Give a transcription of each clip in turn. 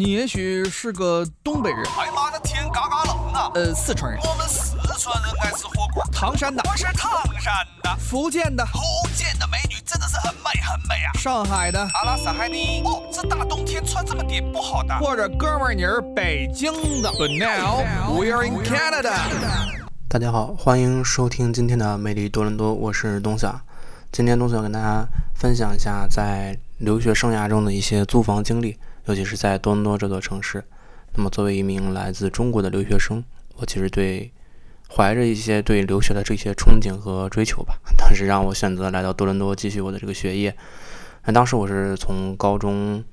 你也许是个东北人，哎妈的天嘎嘎冷啊！呃，四川人，我们四川人爱吃火锅。唐山的，我是唐山的，福建的，福建的美女真的是很美很美啊！上海的，阿拉斯海尼。哦，这大冬天穿这么点不好的。或者哥们儿你是北京的。But now we're in Canada。大家好，欢迎收听今天的美丽多伦多，我是东晓。今天东晓跟大家分享一下在留学生涯中的一些租房经历，尤其是在多伦多这座城市。那么作为一名来自中国的留学生，我其实对怀着一些对留学的这些憧憬和追求吧，当时让我选择来到多伦多继续我的这个学业。那当时我是从高中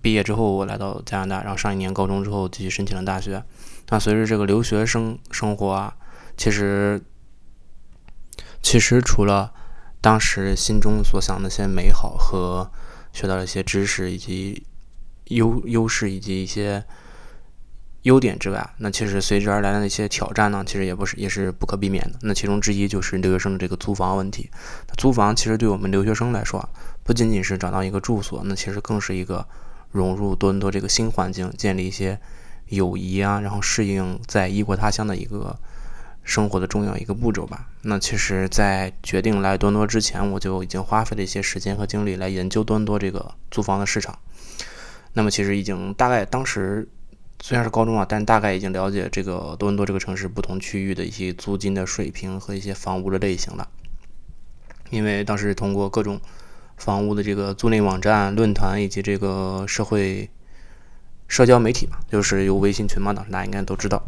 毕业之后，我来到加拿大，然后上一年高中之后继续申请了大学。那随着这个留学生生活啊，其实其实除了当时心中所想的一些美好和学到了一些知识以及优优势以及一些优点之外，那其实随之而来的那些挑战呢，其实也不是也是不可避免的。那其中之一就是留学生的这个租房问题。租房其实对我们留学生来说，不仅仅是找到一个住所，那其实更是一个融入多伦多这个新环境，建立一些友谊啊，然后适应在异国他乡的一个。生活的重要一个步骤吧。那其实，在决定来多伦多之前，我就已经花费了一些时间和精力来研究多伦多这个租房的市场。那么，其实已经大概当时虽然是高中啊，但大概已经了解这个多伦多这个城市不同区域的一些租金的水平和一些房屋的类型了。因为当时通过各种房屋的这个租赁网站、论坛以及这个社会社交媒体嘛，就是有微信群嘛，当时大家应该都知道。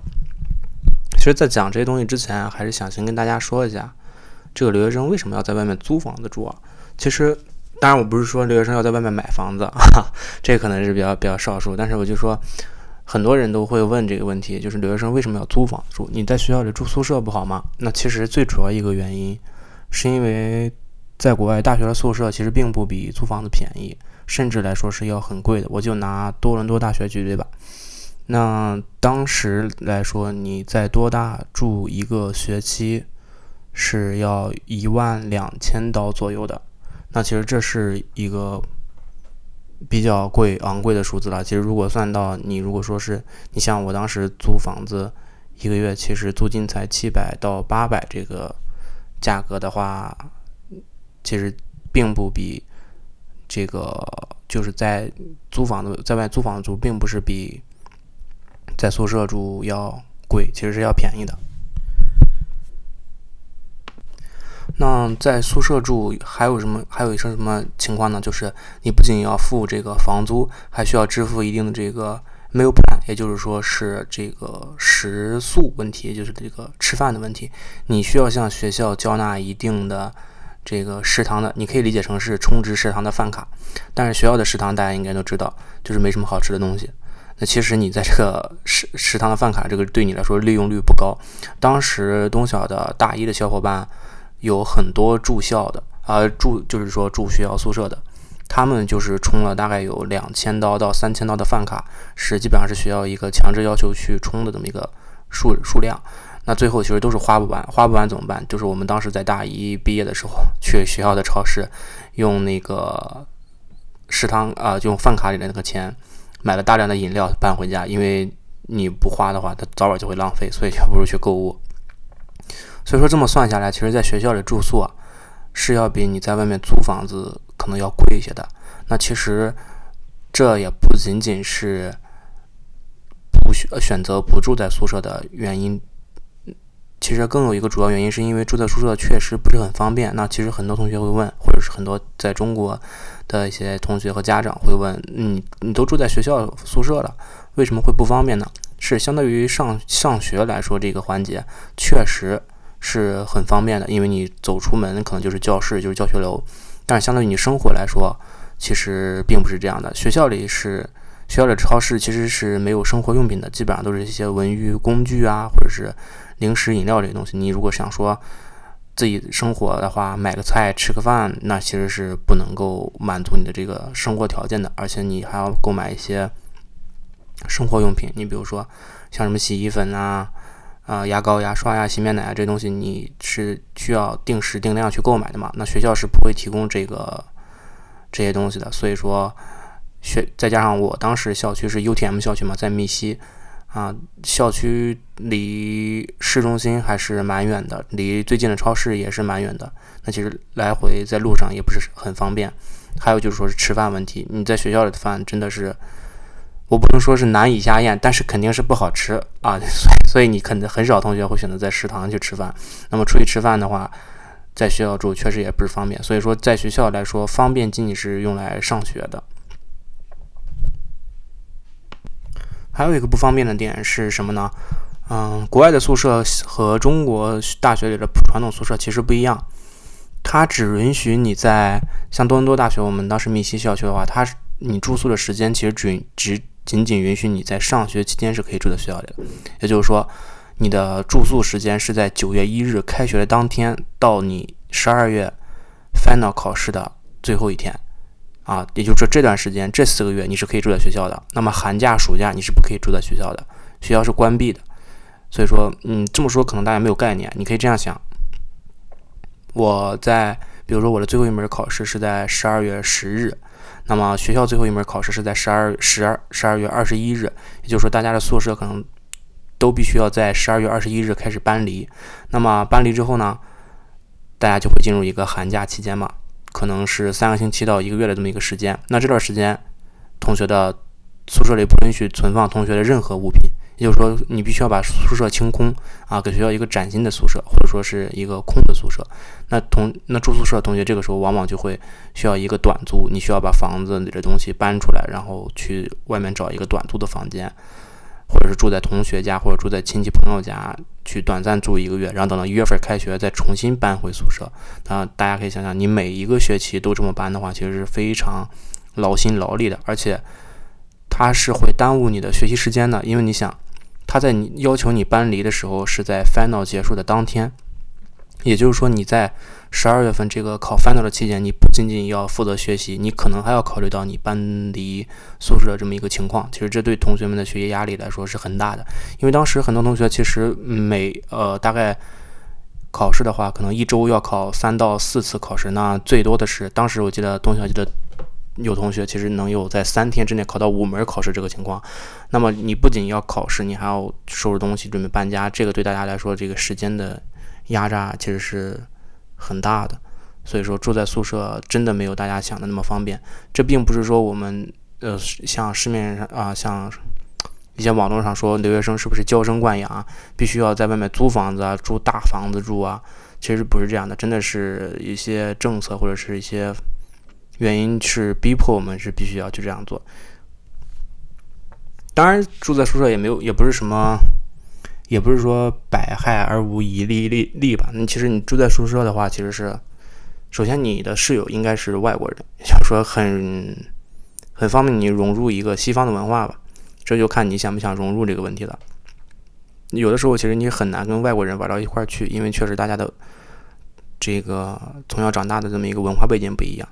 其实，在讲这些东西之前，还是想先跟大家说一下，这个留学生为什么要在外面租房子住啊？其实，当然我不是说留学生要在外面买房子，哈，这可能是比较比较少数。但是我就说，很多人都会问这个问题，就是留学生为什么要租房住？你在学校里住宿舍不好吗？那其实最主要一个原因，是因为在国外大学的宿舍其实并不比租房子便宜，甚至来说是要很贵的。我就拿多伦多大学举例吧。那当时来说，你在多大住一个学期是要一万两千刀左右的。那其实这是一个比较贵、昂贵的数字了。其实如果算到你，如果说是你像我当时租房子一个月，其实租金才七百到八百这个价格的话，其实并不比这个就是在租房子在外租房子住，并不是比。在宿舍住要贵，其实是要便宜的。那在宿舍住还有什么？还有一些什么情况呢？就是你不仅要付这个房租，还需要支付一定的这个 meal plan，也就是说是这个食宿问题，就是这个吃饭的问题。你需要向学校交纳一定的这个食堂的，你可以理解成是充值食堂的饭卡。但是学校的食堂大家应该都知道，就是没什么好吃的东西。那其实你在这个食食堂的饭卡，这个对你来说利用率不高。当时东小的大一的小伙伴有很多住校的啊，住就是说住学校宿舍的，他们就是充了大概有两千刀到三千刀的饭卡，是基本上是学校一个强制要求去充的这么一个数数量。那最后其实都是花不完，花不完怎么办？就是我们当时在大一毕业的时候，去学校的超市用那个食堂啊，用饭卡里的那个钱。买了大量的饮料搬回家，因为你不花的话，它早晚就会浪费，所以就不如去购物。所以说这么算下来，其实在学校里住宿，是要比你在外面租房子可能要贵一些的。那其实这也不仅仅是不选选择不住在宿舍的原因，其实更有一个主要原因，是因为住在宿舍确实不是很方便。那其实很多同学会问，或者是很多在中国。的一些同学和家长会问：你你都住在学校宿舍了，为什么会不方便呢？是相对于上上学来说，这个环节确实是很方便的，因为你走出门可能就是教室，就是教学楼。但是相对于你生活来说，其实并不是这样的。学校里是学校的超市其实是没有生活用品的，基本上都是一些文娱工具啊，或者是零食饮料这些东西。你如果想说，自己生活的话，买个菜吃个饭，那其实是不能够满足你的这个生活条件的，而且你还要购买一些生活用品。你比如说像什么洗衣粉啊、啊牙膏、牙刷呀、洗面奶啊这东西，你是需要定时定量去购买的嘛？那学校是不会提供这个这些东西的。所以说，学再加上我当时校区是 UTM 校区嘛，在密西啊，校区离市中心还是蛮远的，离最近的超市也是蛮远的。那其实来回在路上也不是很方便。还有就是说是吃饭问题，你在学校里的饭真的是，我不能说是难以下咽，但是肯定是不好吃啊。所以你肯定很少同学会选择在食堂去吃饭。那么出去吃饭的话，在学校住确实也不是方便。所以说在学校来说，方便仅仅是用来上学的。还有一个不方便的点是什么呢？嗯，国外的宿舍和中国大学里的传统宿舍其实不一样，它只允许你在像多伦多大学，我们当时密西校区的话，它你住宿的时间其实只只仅仅允许你在上学期间是可以住在学校里的，也就是说，你的住宿时间是在九月一日开学的当天到你十二月 final 考试的最后一天。啊，也就是说这段时间这四个月你是可以住在学校的，那么寒假、暑假你是不可以住在学校的，学校是关闭的。所以说，嗯，这么说可能大家没有概念，你可以这样想：我在，比如说我的最后一门考试是在十二月十日，那么学校最后一门考试是在十二十二十二月二十一日，也就是说大家的宿舍可能都必须要在十二月二十一日开始搬离。那么搬离之后呢，大家就会进入一个寒假期间嘛。可能是三个星期到一个月的这么一个时间，那这段时间，同学的宿舍里不允许存放同学的任何物品，就是说，你必须要把宿舍清空啊，给学校一个崭新的宿舍，或者说是一个空的宿舍。那同那住宿舍的同学这个时候往往就会需要一个短租，你需要把房子里的东西搬出来，然后去外面找一个短租的房间。或者是住在同学家，或者住在亲戚朋友家，去短暂住一个月，然后等到一月份开学再重新搬回宿舍。那大家可以想想，你每一个学期都这么搬的话，其实是非常劳心劳力的，而且它是会耽误你的学习时间的。因为你想，他在你要求你搬离的时候是在 final 结束的当天，也就是说你在。十二月份这个考 final 的期间，你不仅仅要负责学习，你可能还要考虑到你搬离宿舍的这么一个情况。其实这对同学们的学习压力来说是很大的，因为当时很多同学其实每呃大概考试的话，可能一周要考三到四次考试，那最多的是当时我记得东小记得有同学其实能有在三天之内考到五门考试这个情况。那么你不仅要考试，你还要收拾东西准备搬家，这个对大家来说这个时间的压榨其实是。很大的，所以说住在宿舍真的没有大家想的那么方便。这并不是说我们呃像市面上啊，像一些网络上说留学生是不是娇生惯养，必须要在外面租房子啊，住大房子住啊，其实不是这样的，真的是一些政策或者是一些原因是逼迫我们是必须要去这样做。当然住在宿舍也没有，也不是什么。也不是说百害而无一利利利吧？那其实你住在宿舍的话，其实是首先你的室友应该是外国人，想说很很方便你融入一个西方的文化吧。这就看你想不想融入这个问题了。有的时候其实你很难跟外国人玩到一块儿去，因为确实大家的这个从小长大的这么一个文化背景不一样。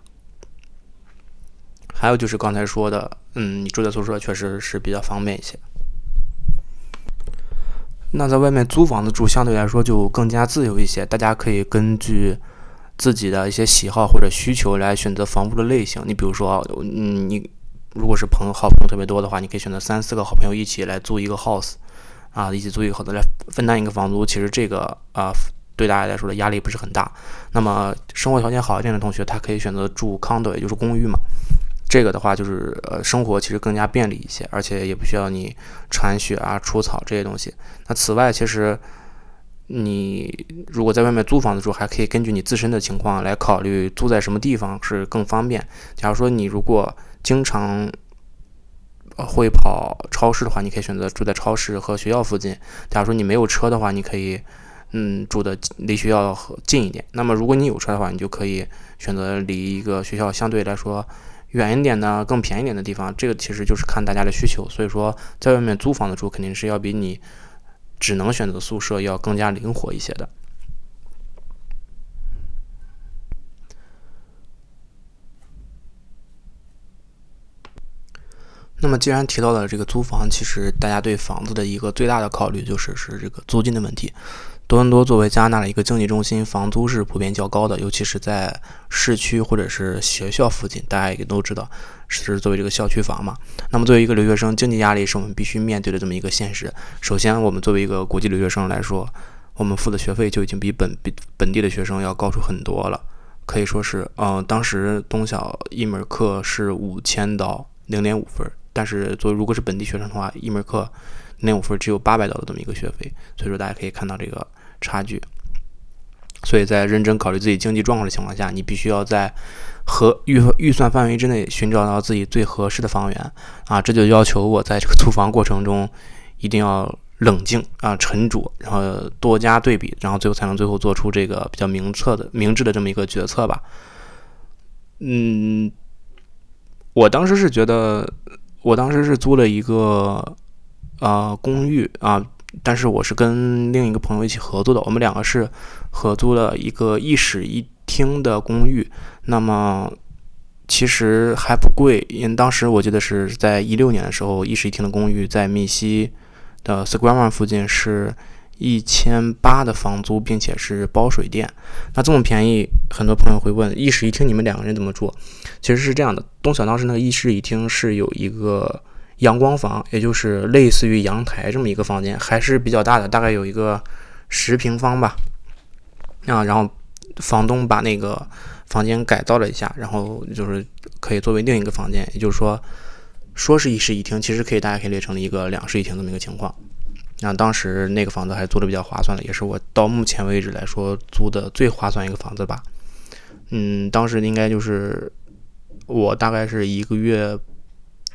还有就是刚才说的，嗯，你住在宿舍确实是比较方便一些。那在外面租房子住，相对来说就更加自由一些。大家可以根据自己的一些喜好或者需求来选择房屋的类型。你比如说，嗯，你如果是朋友好朋友特别多的话，你可以选择三四个好朋友一起来租一个 house，啊，一起租一个 house 来分担一个房租。其实这个啊，对大家来说的压力不是很大。那么生活条件好一点的同学，他可以选择住 condo，也就是公寓嘛。这个的话就是呃，生活其实更加便利一些，而且也不需要你铲雪啊、除草这些东西。那此外，其实你如果在外面租房子住，还可以根据你自身的情况来考虑租在什么地方是更方便。假如说你如果经常会跑超市的话，你可以选择住在超市和学校附近。假如说你没有车的话，你可以嗯住的离学校近一点。那么如果你有车的话，你就可以选择离一个学校相对来说。远一点的、更便宜点的地方，这个其实就是看大家的需求。所以说，在外面租房子住，肯定是要比你只能选择宿舍要更加灵活一些的。那么，既然提到了这个租房，其实大家对房子的一个最大的考虑就是是这个租金的问题。多伦多作为加拿大的一个经济中心，房租是普遍较高的，尤其是在市区或者是学校附近，大家也都知道是作为这个校区房嘛。那么作为一个留学生，经济压力是我们必须面对的这么一个现实。首先，我们作为一个国际留学生来说，我们付的学费就已经比本比本地的学生要高出很多了，可以说是，嗯，当时东小一门课是五千到零点五分，但是作为如果是本地学生的话，一门课那五分只有八百刀的这么一个学费，所以说大家可以看到这个。差距，所以在认真考虑自己经济状况的情况下，你必须要在合预预算范围之内寻找到自己最合适的房源啊！这就要求我在这个租房过程中一定要冷静啊、沉着，然后多加对比，然后最后才能最后做出这个比较明澈的、明智的这么一个决策吧。嗯，我当时是觉得，我当时是租了一个啊公寓啊。但是我是跟另一个朋友一起合租的，我们两个是合租了一个一室一厅的公寓。那么其实还不贵，因为当时我记得是在一六年的时候，一室一厅的公寓在密西的 Square One 附近是一千八的房租，并且是包水电。那这么便宜，很多朋友会问，一室一厅你们两个人怎么住？其实是这样的，东晓当时那个一室一厅是有一个。阳光房，也就是类似于阳台这么一个房间，还是比较大的，大概有一个十平方吧。啊，然后房东把那个房间改造了一下，然后就是可以作为另一个房间，也就是说，说是一室一厅，其实可以大家可以列成了一个两室一厅这么一个情况。那当时那个房子还租的比较划算的，也是我到目前为止来说租的最划算一个房子吧。嗯，当时应该就是我大概是一个月。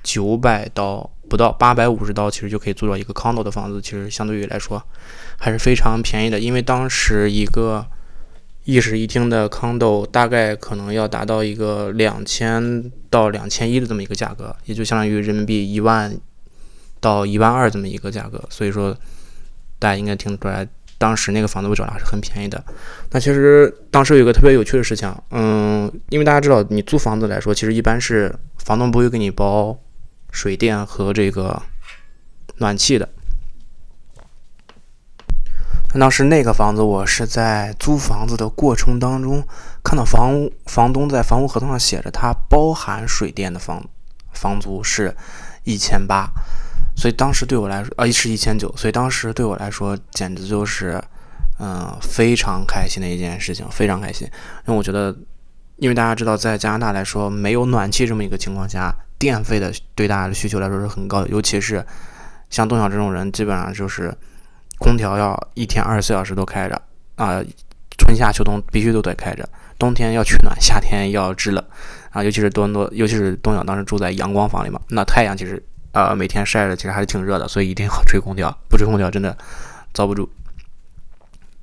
九百刀不到八百五十刀，其实就可以租到一个 condo 的房子，其实相对于来说还是非常便宜的。因为当时一个一室一厅的 condo 大概可能要达到一个两千到两千一的这么一个价格，也就相当于人民币一万到一万二这么一个价格。所以说，大家应该听出来，当时那个房子我找的还是很便宜的。那其实当时有一个特别有趣的事情，嗯，因为大家知道，你租房子来说，其实一般是房东不会给你包。水电和这个暖气的。当时那个房子，我是在租房子的过程当中看到房屋房东在房屋合同上写着，他包含水电的房房租是一千八，所以当时对我来说，啊，是一千九，所以当时对我来说简直就是，嗯，非常开心的一件事情，非常开心，因为我觉得，因为大家知道，在加拿大来说，没有暖气这么一个情况下。电费的对大家的需求来说是很高的，尤其是像冬晓这种人，基本上就是空调要一天二十四小时都开着啊，春夏秋冬必须都得开着，冬天要取暖，夏天要制冷啊，尤其是多伦多，尤其是冬晓当时住在阳光房里嘛，那太阳其实呃每天晒着其实还是挺热的，所以一定要吹空调，不吹空调真的遭不住。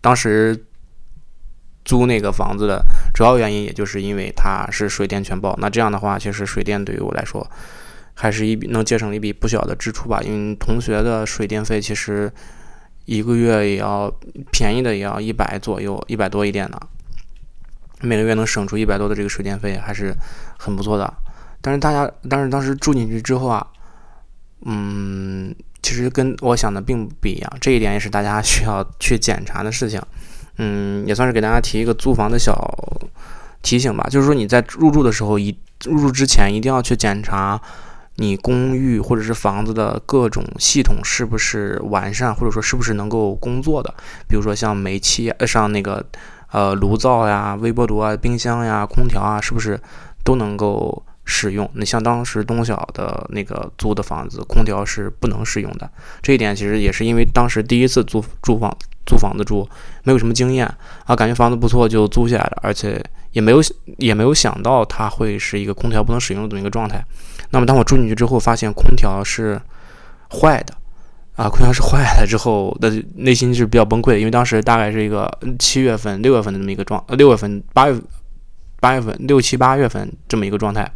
当时。租那个房子的主要原因，也就是因为它是水电全包。那这样的话，其实水电对于我来说，还是一笔能节省一笔不小的支出吧。因为同学的水电费其实一个月也要便宜的也要一百左右，一百多一点的，每个月能省出一百多的这个水电费，还是很不错的。但是大家，但是当时住进去之后啊，嗯，其实跟我想的并不一样。这一点也是大家需要去检查的事情。嗯，也算是给大家提一个租房的小提醒吧。就是说你在入住的时候，一入住之前一定要去检查你公寓或者是房子的各种系统是不是完善，或者说是不是能够工作的。比如说像煤气、呃像那个呃炉灶呀、微波炉啊、冰箱呀、空调啊，是不是都能够使用？那像当时东小的那个租的房子，空调是不能使用的。这一点其实也是因为当时第一次租住房。租房子住没有什么经验啊，感觉房子不错就租下来了，而且也没有也没有想到它会是一个空调不能使用的这么一个状态。那么当我住进去之后，发现空调是坏的啊，空调是坏了之后的内心是比较崩溃的，因为当时大概是一个七月份、六月份的这么一个状，呃，六月份、八月、八月份、六七八月份这么一个状态，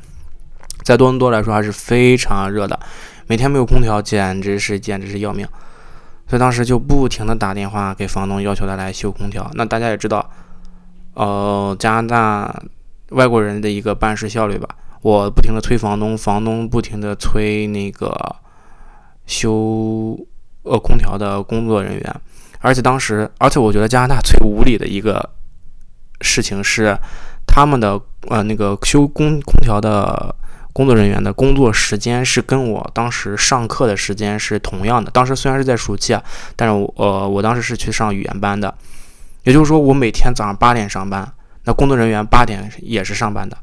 在多伦多来说还是非常热的，每天没有空调简直是简直是要命。所以当时就不停的打电话给房东，要求他来修空调。那大家也知道，呃，加拿大外国人的一个办事效率吧。我不停的催房东，房东不停的催那个修呃空调的工作人员。而且当时，而且我觉得加拿大最无理的一个事情是，他们的呃那个修空空调的工作人员的工作时间是跟我当时上课的时间是同样的。当时虽然是在暑期啊，但是我呃我当时是去上语言班的，也就是说我每天早上八点上班，那工作人员八点也是上班的。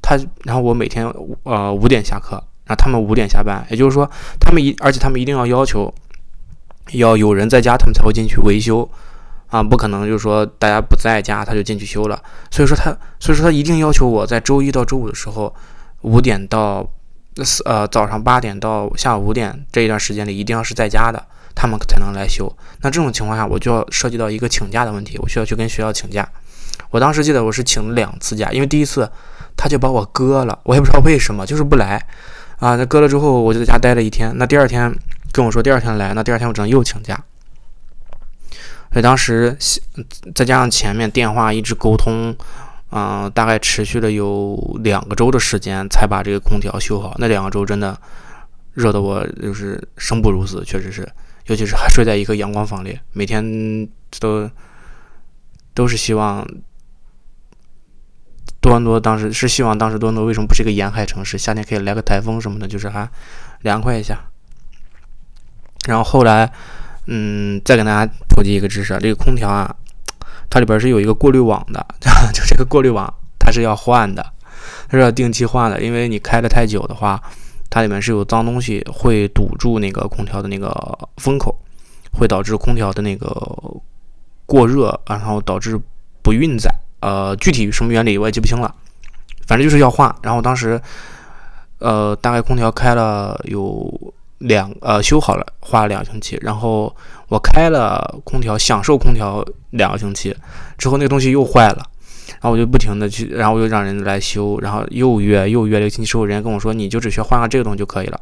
他然后我每天呃五点下课，然后他们五点下班，也就是说他们一而且他们一定要要求。要有人在家，他们才会进去维修，啊，不可能就是说大家不在家，他就进去修了。所以说他，所以说他一定要求我在周一到周五的时候，五点到四呃早上八点到下午五点这一段时间里，一定要是在家的，他们才能来修。那这种情况下，我就要涉及到一个请假的问题，我需要去跟学校请假。我当时记得我是请了两次假，因为第一次他就把我割了，我也不知道为什么，就是不来啊。那割了之后，我就在家待了一天。那第二天。跟我说第二天来，那第二天我只能又请假。所以当时再加上前面电话一直沟通，嗯，大概持续了有两个周的时间才把这个空调修好。那两个周真的热得我就是生不如死，确实是，尤其是还睡在一个阳光房里，每天都都是希望多伦多当时是希望当时多伦多为什么不是一个沿海城市，夏天可以来个台风什么的，就是还凉快一下。然后后来，嗯，再给大家普及一个知识，这个空调啊，它里边是有一个过滤网的，就这个过滤网它是要换的，它是要定期换的，因为你开的太久的话，它里面是有脏东西会堵住那个空调的那个风口，会导致空调的那个过热，然后导致不运载。呃，具体什么原理我也记不清了，反正就是要换。然后当时，呃，大概空调开了有。两呃修好了花了两个星期，然后我开了空调，享受空调两个星期之后，那个东西又坏了，然后我就不停的去，然后我就让人来修，然后又约又约了一个星期之后，人家跟我说你就只需要换个这个东西就可以了，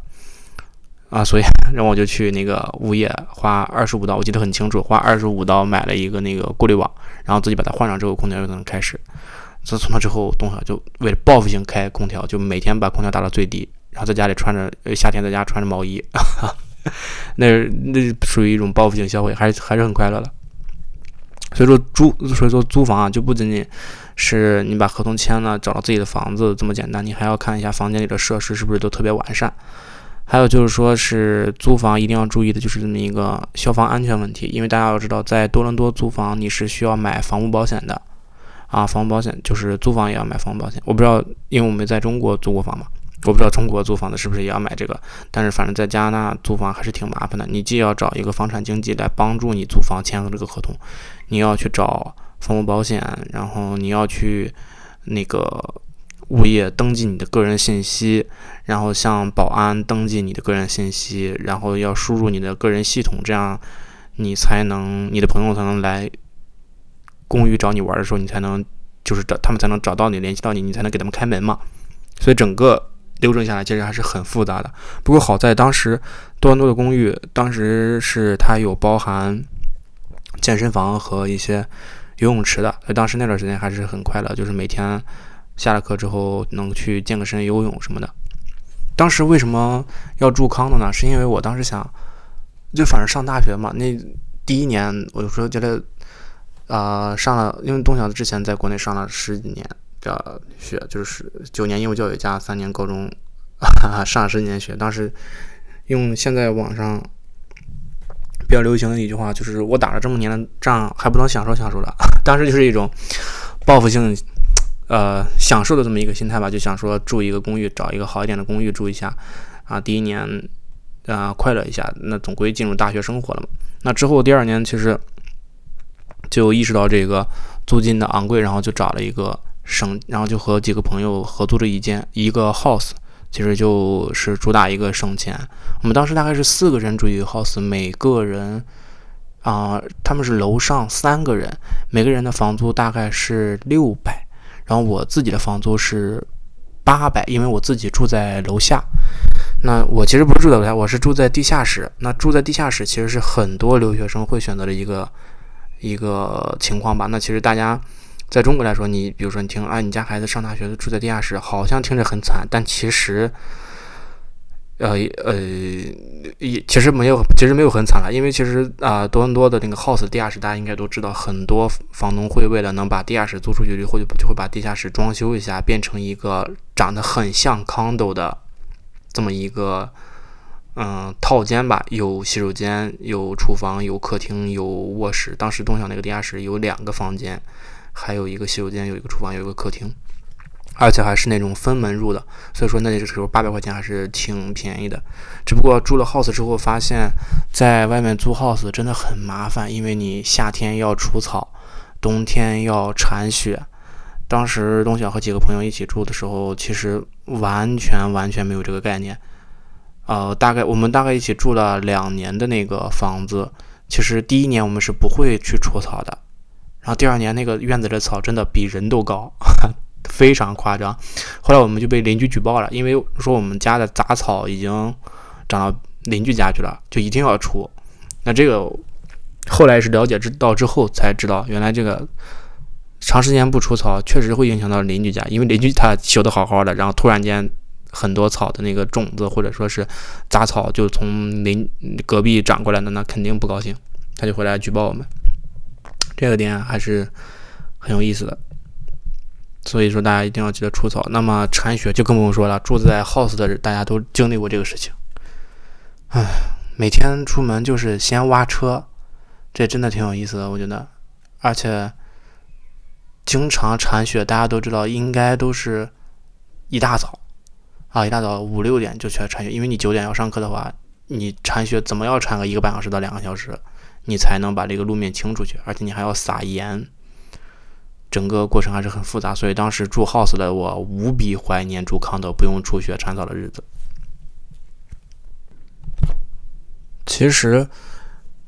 啊，所以 然后我就去那个物业花二十五刀，我记得很清楚，花二十五刀买了一个那个过滤网，然后自己把它换上之后，空调就能开始。自从那之后，东晓就为了报复性开空调，就每天把空调打到最低。然后在家里穿着，夏天在家穿着毛衣，那那属于一种报复性消费，还是还是很快乐的。所以说租，所以说租房啊，就不仅仅是你把合同签了，找到自己的房子这么简单，你还要看一下房间里的设施是不是都特别完善。还有就是说是租房一定要注意的就是这么一个消防安全问题，因为大家要知道，在多伦多租房你是需要买房屋保险的啊，房屋保险就是租房也要买房屋保险。我不知道，因为我没在中国租过房嘛。我不知道中国租房的是不是也要买这个，但是反正在加拿大租房还是挺麻烦的。你既要找一个房产经纪来帮助你租房签了这个合同，你要去找房屋保险，然后你要去那个物业登记你的个人信息，然后向保安登记你的个人信息，然后要输入你的个人系统，这样你才能你的朋友才能来公寓找你玩的时候，你才能就是找他们才能找到你联系到你，你才能给他们开门嘛。所以整个。流程下来其实还是很复杂的，不过好在当时多伦多的公寓，当时是它有包含健身房和一些游泳池的，所以当时那段时间还是很快乐，就是每天下了课之后能去健个身、游泳什么的。当时为什么要住康的呢？是因为我当时想，就反正上大学嘛，那第一年我就说觉得，啊，上了，因为东晓之前在国内上了十几年。的学就是九年义务教育加三年高中，哈哈上十几年学。当时用现在网上比较流行的一句话，就是我打了这么年的仗，还不能享受享受了。当时就是一种报复性，呃，享受的这么一个心态吧，就想说住一个公寓，找一个好一点的公寓住一下啊。第一年啊，快乐一下，那总归进入大学生活了嘛。那之后第二年其实就意识到这个租金的昂贵，然后就找了一个。省，然后就和几个朋友合租了一间一个 house，其实就是主打一个省钱。我们当时大概是四个人住一个 house，每个人啊，他们是楼上三个人，每个人的房租大概是六百，然后我自己的房租是八百，因为我自己住在楼下。那我其实不是住在楼下，我是住在地下室。那住在地下室其实是很多留学生会选择的一个一个情况吧。那其实大家。在中国来说，你比如说你听啊，你家孩子上大学都住在地下室，好像听着很惨，但其实，呃呃，也其实没有，其实没有很惨了，因为其实啊，多伦多的那个 house 地下室，大家应该都知道，很多房东会为了能把地下室租出去，就会就会把地下室装修一下，变成一个长得很像 condo 的这么一个嗯套间吧，有洗手间，有厨房，有客厅，有卧室。当时东小那个地下室有两个房间，还有一个洗手间，有一个厨房，有一个客厅。而且还是那种分门入的，所以说那个时候八百块钱还是挺便宜的。只不过住了 house 之后，发现在外面租 house 真的很麻烦，因为你夏天要除草，冬天要铲雪。当时东晓和几个朋友一起住的时候，其实完全完全没有这个概念。呃，大概我们大概一起住了两年的那个房子，其实第一年我们是不会去除草的，然后第二年那个院子的草真的比人都高。非常夸张，后来我们就被邻居举报了，因为说我们家的杂草已经长到邻居家去了，就一定要除。那这个后来是了解知道之后才知道，原来这个长时间不除草确实会影响到邻居家，因为邻居他修的好好的，然后突然间很多草的那个种子或者说是杂草就从邻隔壁长过来的，那肯定不高兴，他就回来举报我们。这个点还是很有意思的。所以说，大家一定要记得除草。那么铲雪就更不用说了，住在 house 的大家都经历过这个事情。唉，每天出门就是先挖车，这真的挺有意思的，我觉得。而且经常铲雪，大家都知道，应该都是一大早啊，一大早五六点就去铲雪，因为你九点要上课的话，你铲雪怎么要铲个一个半小时到两个小时，你才能把这个路面清出去，而且你还要撒盐。整个过程还是很复杂，所以当时住 house 的我无比怀念住康德不用出雪铲草的日子。其实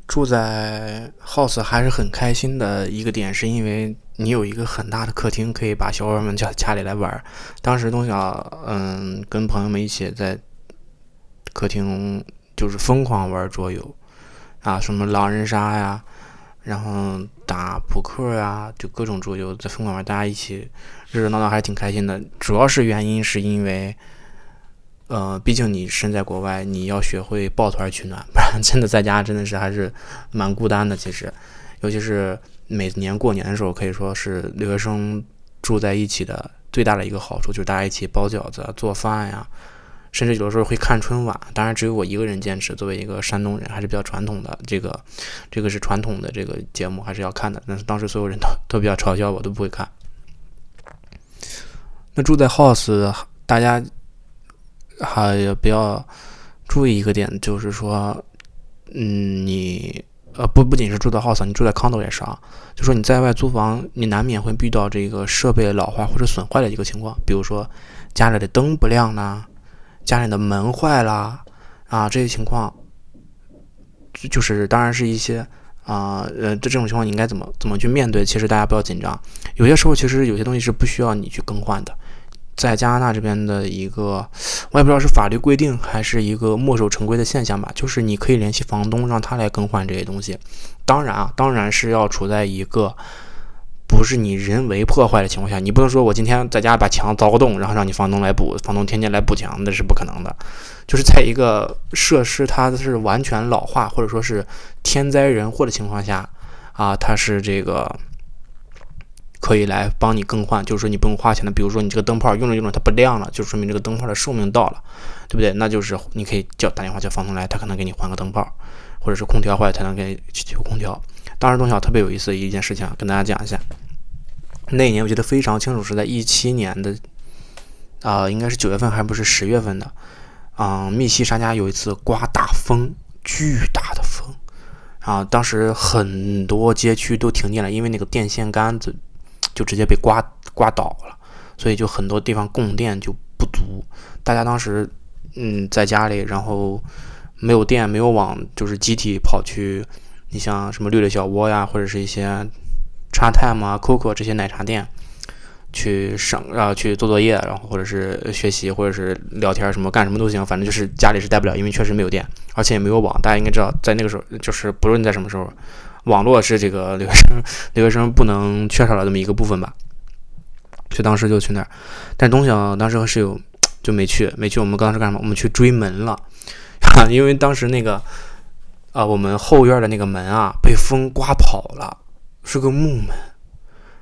住在 house 还是很开心的一个点，是因为你有一个很大的客厅，可以把小伙伴们叫家里来玩。当时东小嗯跟朋友们一起在客厅就是疯狂玩桌游啊，什么狼人杀呀。然后打扑克呀，就各种桌游在疯狂玩，大家一起热热闹闹，还是挺开心的。主要是原因是因为，呃，毕竟你身在国外，你要学会抱团取暖，不然真的在家真的是还是蛮孤单的。其实，尤其是每年过年的时候，可以说是留学生住在一起的最大的一个好处，就是大家一起包饺子、做饭呀。甚至有的时候会看春晚，当然只有我一个人坚持。作为一个山东人，还是比较传统的，这个这个是传统的这个节目，还是要看的。但是当时所有人都都比较嘲笑我，都不会看。那住在 house，大家还比较注意一个点，就是说，嗯，你呃不不仅是住在 house，你住在 condo 也是啊。就说你在外租房，你难免会遇到这个设备老化或者损坏的一个情况，比如说家里的灯不亮呢。家里的门坏了啊，这些情况就是当然是一些啊呃这这种情况你应该怎么怎么去面对？其实大家不要紧张，有些时候其实有些东西是不需要你去更换的。在加拿大这边的一个，我也不知道是法律规定还是一个墨守成规的现象吧，就是你可以联系房东让他来更换这些东西。当然啊，当然是要处在一个。不是你人为破坏的情况下，你不能说我今天在家把墙凿个洞，然后让你房东来补，房东天天来补墙，那是不可能的。就是在一个设施它是完全老化或者说是天灾人祸的情况下，啊，它是这个可以来帮你更换，就是说你不用花钱的。比如说你这个灯泡用着用着它不亮了，就说明这个灯泡的寿命到了，对不对？那就是你可以叫打电话叫房东来，他可能给你换个灯泡，或者是空调坏了才能给修空调。当时东晓特别有意思的一件事情，跟大家讲一下。那一年我记得非常清楚，是在一七年的啊，应该是九月份，还不是十月份的。嗯，密西沙加有一次刮大风，巨大的风啊，当时很多街区都停电了，因为那个电线杆子就直接被刮刮倒了，所以就很多地方供电就不足。大家当时嗯在家里，然后没有电，没有网，就是集体跑去。你像什么绿绿小窝呀，或者是一些茶 time 啊、Coco 这些奶茶店，去上啊去做作业，然后或者是学习，或者是聊天，什么干什么都行，反正就是家里是待不了，因为确实没有电，而且也没有网。大家应该知道，在那个时候，就是不论在什么时候，网络是这个留学生留学生不能缺少的这么一个部分吧。所以当时就去那儿，但东晓当时是有就没去，没去。我们当时干什么？我们去追门了，因为当时那个啊，我们后院的那个门啊，被风刮跑了，是个木门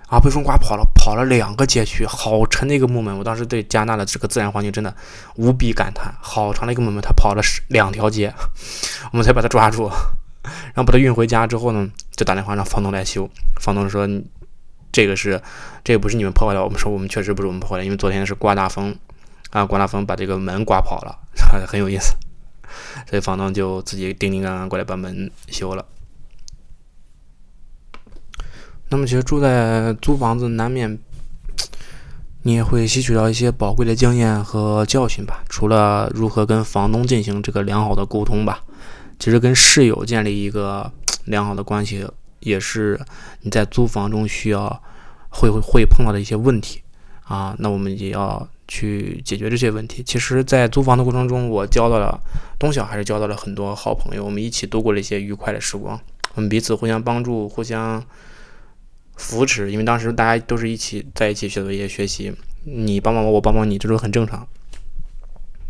啊，被风刮跑了，跑了两个街区，好沉的一个木门。我当时对加拿大的这个自然环境真的无比感叹，好长的一个木门，它跑了两条街，我们才把它抓住，然后把它运回家之后呢，就打电话让房东来修。房东说：“这个是，这个不是你们破坏的。”我们说：“我们确实不是我们破坏的，因为昨天是刮大风。”啊！刮大风把这个门刮跑了，很有意思，所以房东就自己叮叮当当过来把门修了。那么，其实住在租房子，难免你也会吸取到一些宝贵的经验和教训吧。除了如何跟房东进行这个良好的沟通吧，其实跟室友建立一个良好的关系，也是你在租房中需要会会会碰到的一些问题啊。那我们也要。去解决这些问题。其实，在租房的过程中，我交到了东晓，还是交到了很多好朋友。我们一起度过了一些愉快的时光，我们彼此互相帮助，互相扶持。因为当时大家都是一起在一起写作业、学习，你帮帮我，我帮帮你，这都很正常。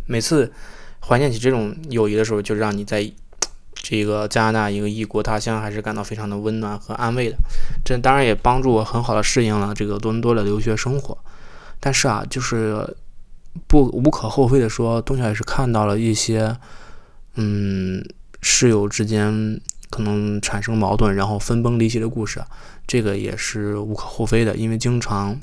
每次怀念起这种友谊的时候，就让你在这个加拿大一个异国他乡，还是感到非常的温暖和安慰的。这当然也帮助我很好的适应了这个多伦多的留学生活。但是啊，就是不无可厚非的说，东晓也是看到了一些，嗯，室友之间可能产生矛盾，然后分崩离析的故事，这个也是无可厚非的，因为经常，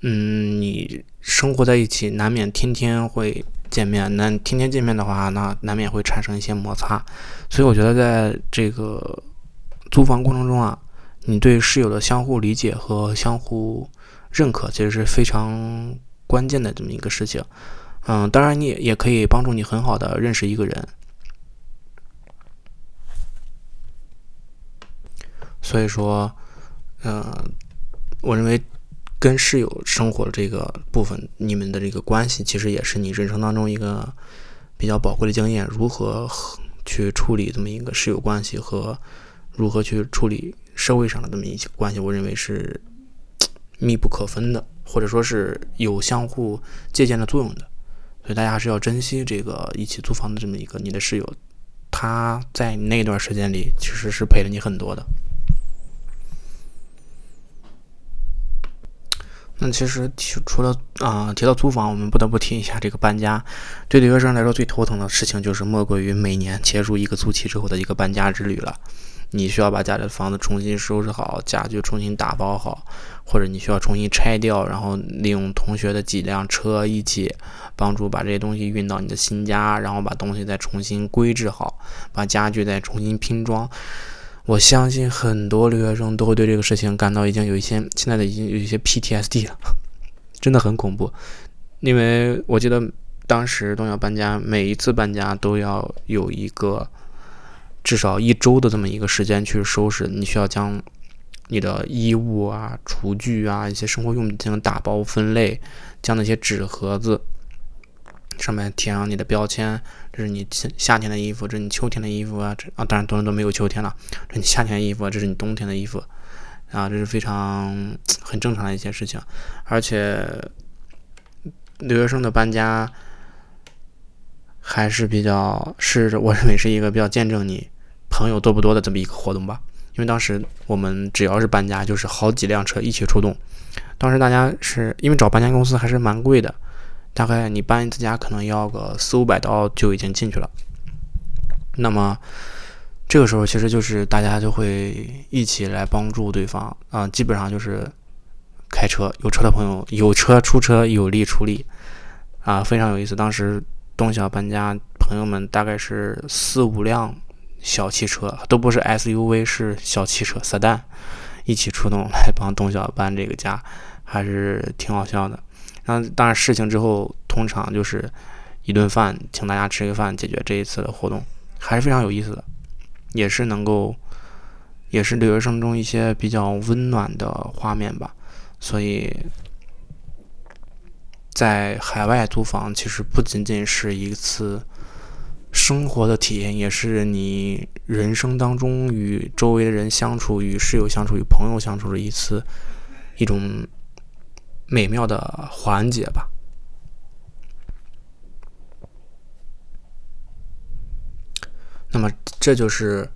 嗯，你生活在一起，难免天天会见面，那天天见面的话，那难免会产生一些摩擦，所以我觉得在这个租房过程中啊，你对室友的相互理解和相互。认可其实是非常关键的这么一个事情，嗯，当然你也可以帮助你很好的认识一个人，所以说，嗯，我认为跟室友生活的这个部分，你们的这个关系其实也是你人生当中一个比较宝贵的经验，如何去处理这么一个室友关系和如何去处理社会上的这么一些关系，我认为是。密不可分的，或者说是有相互借鉴的作用的，所以大家还是要珍惜这个一起租房的这么一个你的室友，他在那段时间里其实是陪了你很多的。那其实提除了啊提到租房，我们不得不提一下这个搬家。对留学生来说，最头疼的事情就是莫过于每年结束一个租期之后的一个搬家之旅了。你需要把家里的房子重新收拾好，家具重新打包好，或者你需要重新拆掉，然后利用同学的几辆车一起帮助把这些东西运到你的新家，然后把东西再重新归置好，把家具再重新拼装。我相信很多留学生都会对这个事情感到已经有一些现在的已经有一些 PTSD 了，真的很恐怖。因为我记得当时东要搬家，每一次搬家都要有一个。至少一周的这么一个时间去收拾，你需要将你的衣物啊、厨具啊、一些生活用品进行打包分类，将那些纸盒子上面贴上你的标签，这是你夏天的衣服，这是你秋天的衣服啊，这啊当然多伦多没有秋天了，这你夏天的衣服，这是你冬天的衣服啊，这是非常很正常的一些事情，而且留学生的搬家。还是比较是我认为是一个比较见证你朋友多不多的这么一个活动吧。因为当时我们只要是搬家，就是好几辆车一起出动。当时大家是因为找搬家公司还是蛮贵的，大概你搬一次家可能要个四五百刀就已经进去了。那么这个时候其实就是大家就会一起来帮助对方啊，基本上就是开车，有车的朋友有车出车，有力出力啊，非常有意思。当时。东晓搬家，朋友们大概是四五辆小汽车，都不是 SUV，是小汽车 sedan，一起出动来帮东晓搬这个家，还是挺好笑的。然后，当然事情之后，通常就是一顿饭，请大家吃个饭，解决这一次的活动，还是非常有意思的，也是能够，也是留学生中一些比较温暖的画面吧。所以。在海外租房，其实不仅仅是一次生活的体验，也是你人生当中与周围的人相处、与室友相处、与朋友相处的一次一种美妙的环节吧。那么，这就是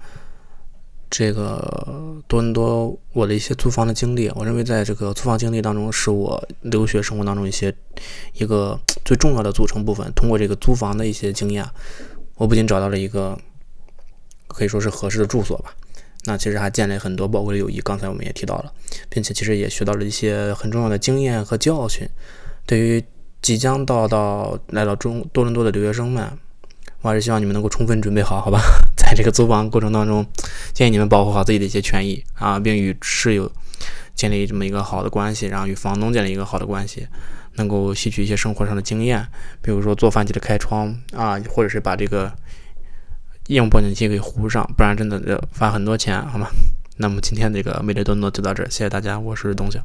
这个多伦多我的一些租房的经历。我认为，在这个租房经历当中，是我留学生活当中一些一个最重要的组成部分。通过这个租房的一些经验，我不仅找到了一个可以说是合适的住所吧，那其实还建立很多宝贵的友谊。刚才我们也提到了，并且其实也学到了一些很重要的经验和教训。对于即将到到来到中多伦多的留学生们。我还是希望你们能够充分准备好，好吧？在这个租房过程当中，建议你们保护好自己的一些权益啊，并与室友建立这么一个好的关系，然后与房东建立一个好的关系，能够吸取一些生活上的经验，比如说做饭记得开窗啊，或者是把这个硬报警器给糊上，不然真的要罚很多钱，好吗？那么今天这个美丽多诺就到这儿，谢谢大家，我是东晓。